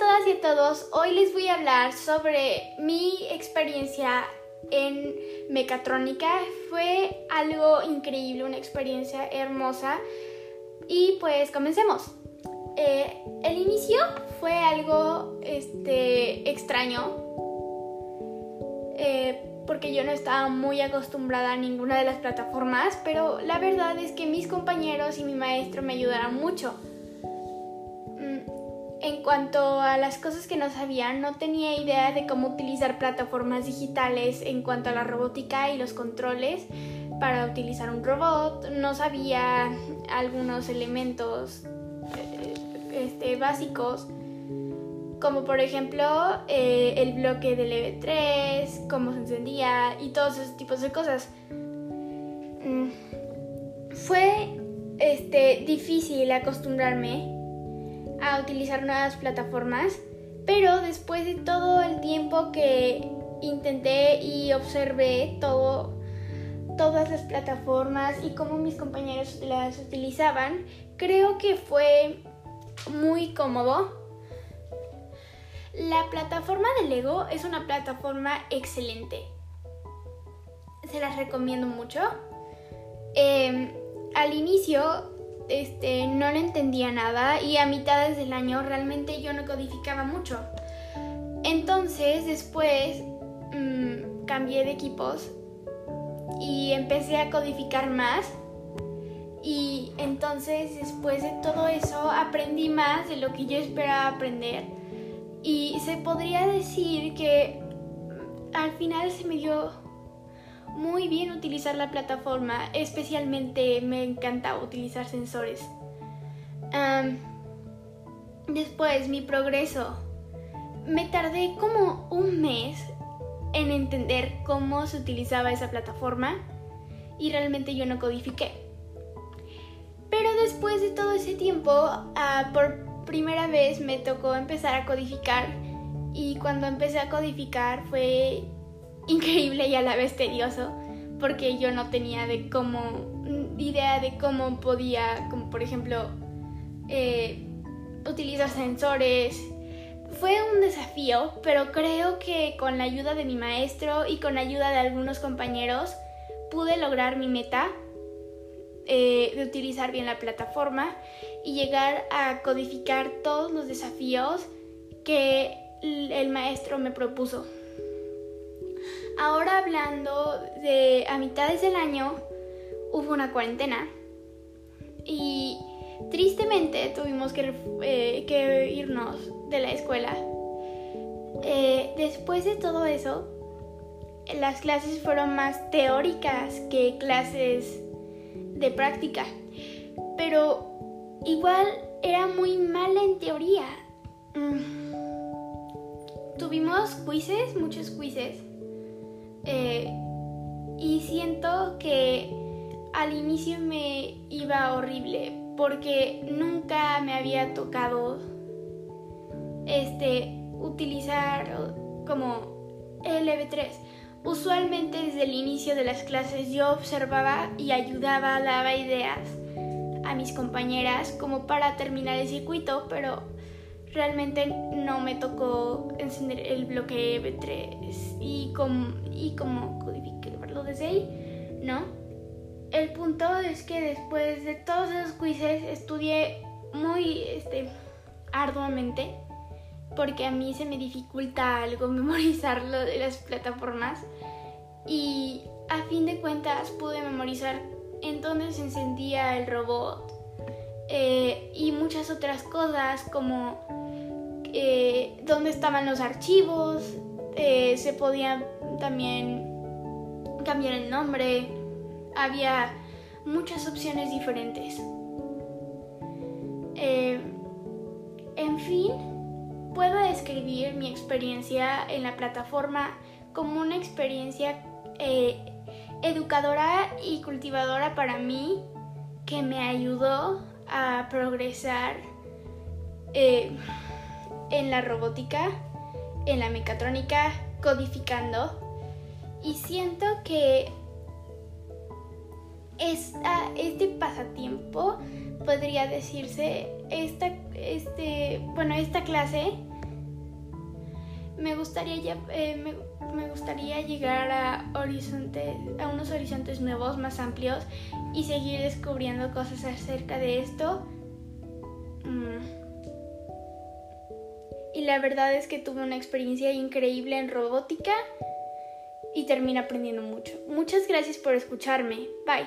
todas y a todos, hoy les voy a hablar sobre mi experiencia en mecatrónica. Fue algo increíble, una experiencia hermosa y pues comencemos. Eh, el inicio fue algo este, extraño eh, porque yo no estaba muy acostumbrada a ninguna de las plataformas, pero la verdad es que mis compañeros y mi maestro me ayudaron mucho. En cuanto a las cosas que no sabía, no tenía idea de cómo utilizar plataformas digitales en cuanto a la robótica y los controles para utilizar un robot. No sabía algunos elementos eh, este, básicos, como por ejemplo eh, el bloque del EV3, cómo se encendía y todos esos tipos de cosas. Mm, fue este, difícil acostumbrarme a utilizar nuevas plataformas, pero después de todo el tiempo que intenté y observé todo, todas las plataformas y cómo mis compañeros las utilizaban, creo que fue muy cómodo. La plataforma de Lego es una plataforma excelente. Se las recomiendo mucho. Em, al inicio este, no le entendía nada y a mitades del año realmente yo no codificaba mucho. Entonces después mm, cambié de equipos y empecé a codificar más y entonces después de todo eso aprendí más de lo que yo esperaba aprender y se podría decir que al final se me dio muy bien utilizar la plataforma, especialmente me encanta utilizar sensores. después, mi progreso. Me tardé como un mes en entender cómo se utilizaba esa plataforma y realmente yo no codifiqué. Pero después de todo ese tiempo, ah, por primera vez me tocó empezar a codificar y cuando empecé a codificar fue increíble y a la vez tedioso porque yo no tenía de cómo idea de cómo podía como por ejemplo eh, utilizar sensores fue un desafío pero creo que con la ayuda de mi maestro y con la ayuda de algunos compañeros pude lograr mi meta eh, de utilizar bien la plataforma y llegar a codificar todos los desafíos que el maestro me propuso. Ahora hablando de a mitades del año hubo una cuarentena y tristemente tuvimos que, eh, irnos de la escuela. Eh, después de todo eso, las clases fueron más teóricas que clases de práctica, pero igual era muy mala en teoría. Mm. Tuvimos quizzes, muchos quizzes eh, y siento que al inicio me iba horrible porque nunca me había tocado este utilizar como el EV3. Usualmente desde el inicio de las clases yo observaba y ayudaba, daba ideas a mis compañeras como para terminar el circuito, pero realmente no me tocó encender el bloque B3 y como, y como codificarlo desde ahí, ¿no? El punto es que después de todos esos quizzes estudié muy este, arduamente porque a mí se me dificulta algo memorizar lo de las plataformas y a fin de cuentas pude memorizar en dónde se encendía el robot eh, y muchas otras cosas como eh, dónde estaban los archivos, eh, se podía también cambiar el nombre, había muchas opciones diferentes. En fin, puedo describir mi experiencia en la plataforma como una experiencia educadora y cultivadora para mí que me ayudó a progresar en la robótica, en la mecatrónica, codificando. Y siento que esta, este pasatiempo podría decirse, esta, este, bueno, esta clase me gustaría, eh, me, gustaría llegar a, horizontes, a unos nuevos, más amplios y seguir descubriendo cosas acerca de esto. Mm. Y la verdad es que tuve una experiencia increíble en robótica y terminé aprendiendo mucho. Muchas gracias por escucharme. Bye.